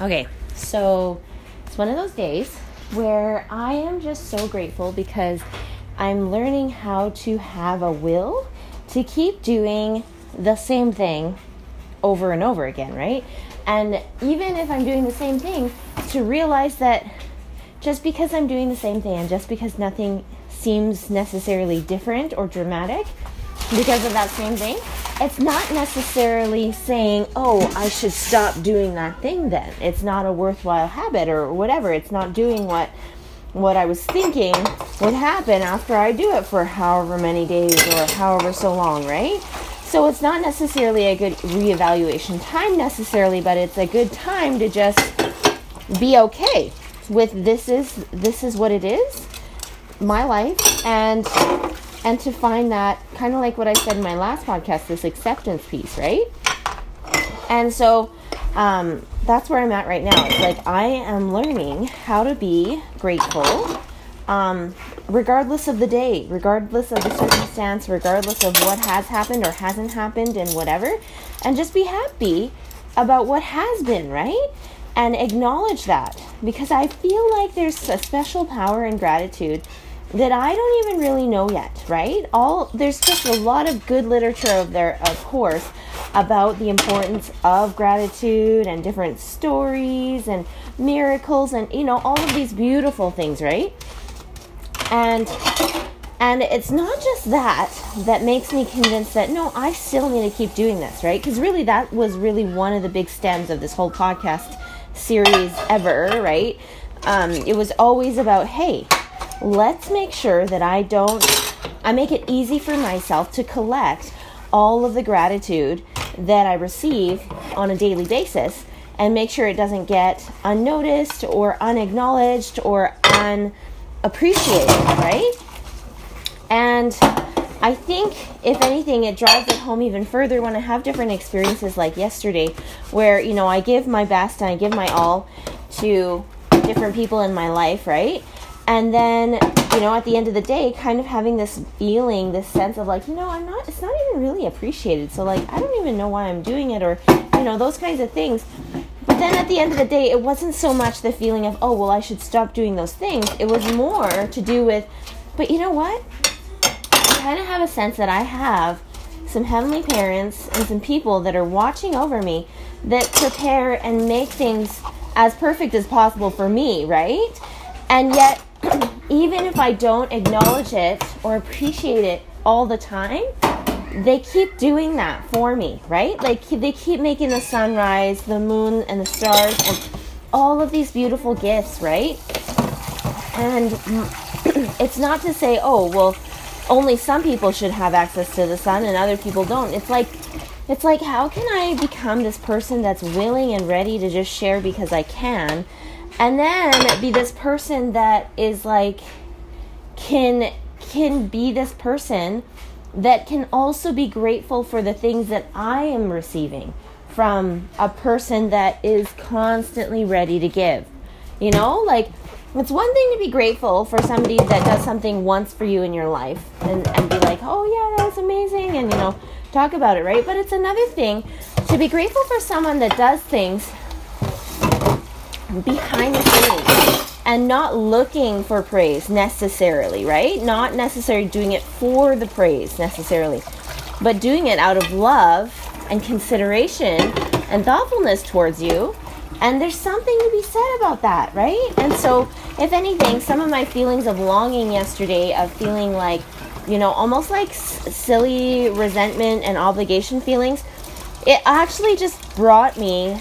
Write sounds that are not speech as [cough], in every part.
Okay, so it's one of those days where I am just so grateful because I'm learning how to have a will to keep doing the same thing over and over again, right? And even if I'm doing the same thing, to realize that just because I'm doing the same thing and just because nothing seems necessarily different or dramatic because of that same thing, it's not necessarily saying, oh, I should stop doing that thing then. It's not a worthwhile habit or whatever. It's not doing what what I was thinking would happen after I do it for however many days or however so long, right? So it's not necessarily a good reevaluation time necessarily, but it's a good time to just be okay with this is this is what it is, my life and and to find that kind of like what I said in my last podcast, this acceptance piece, right? And so um, that's where I'm at right now. It's like I am learning how to be grateful, um, regardless of the day, regardless of the circumstance, regardless of what has happened or hasn't happened, and whatever, and just be happy about what has been, right? And acknowledge that because I feel like there's a special power in gratitude that I don't even really know yet, right? All there's just a lot of good literature of there, of course, about the importance of gratitude and different stories and miracles and you know all of these beautiful things, right? And and it's not just that that makes me convinced that no, I still need to keep doing this, right? Because really, that was really one of the big stems of this whole podcast series ever, right? Um, it was always about, hey, let's make sure that I don't, I make it easy for myself to collect all of the gratitude that I receive on a daily basis and make sure it doesn't get unnoticed or unacknowledged or unappreciated, right? And I think, if anything, it drives it home even further when I have different experiences like yesterday, where, you know, I give my best and I give my all to different people in my life, right? And then you know at the end of the day kind of having this feeling this sense of like you know i'm not it's not even really appreciated. So like i don't even know why i'm doing it or you know those kinds of things. But then at the end of the day it wasn't so much the feeling of oh well i should stop doing those things. It was more to do with but you know what? I kind of have a sense that i have some heavenly parents and some people that are watching over me that prepare and make things as perfect as possible for me right and yet [clears throat] even if I don't acknowledge it or appreciate it all the time, they keep doing that for me, right? Like they keep making the sunrise, the moon, and the stars, and all of these beautiful gifts, right? And [clears throat] it's not to say, oh, well, only some people should have access to the sun and other people don't. It's like, it's like, how can I become this person that's willing and ready to just share because I can? And then be this person that is like can can be this person that can also be grateful for the things that I am receiving from a person that is constantly ready to give. You know, like it's one thing to be grateful for somebody that does something once for you in your life and, and be like, oh yeah, that was amazing, and you know, talk about it, right? But it's another thing to be grateful for someone that does things behind the scenes and not looking for praise necessarily, right? Not necessarily doing it for the praise necessarily, but doing it out of love and consideration and thoughtfulness towards you. And there's something to be said about that, right? And so, if anything, some of my feelings of longing yesterday, of feeling like, you know, almost like s- silly resentment and obligation feelings, it actually just brought me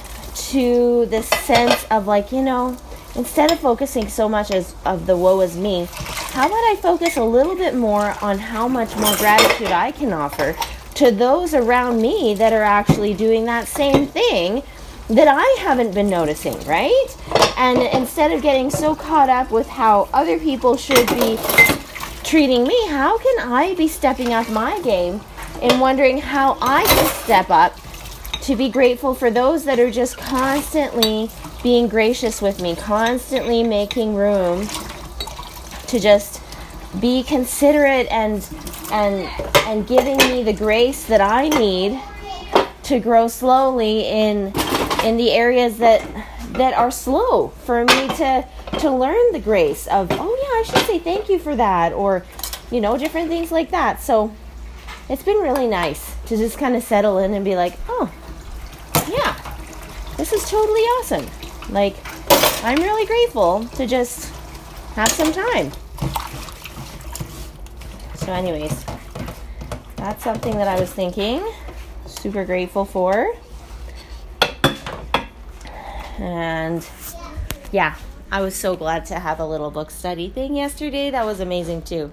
to this sense of like, you know, instead of focusing so much as of the woe is me, how about I focus a little bit more on how much more gratitude I can offer to those around me that are actually doing that same thing that I haven't been noticing, right? And instead of getting so caught up with how other people should be treating me, how can I be stepping up my game and wondering how I can step up to be grateful for those that are just constantly being gracious with me, constantly making room to just be considerate and and and giving me the grace that I need to grow slowly in in the areas that that are slow for me to to learn the grace of oh yeah I should say thank you for that or you know different things like that. So it's been really nice to just kind of settle in and be like oh this is totally awesome like I'm really grateful to just have some time so anyways that's something that I was thinking super grateful for and yeah, I was so glad to have a little book study thing yesterday. That was amazing too.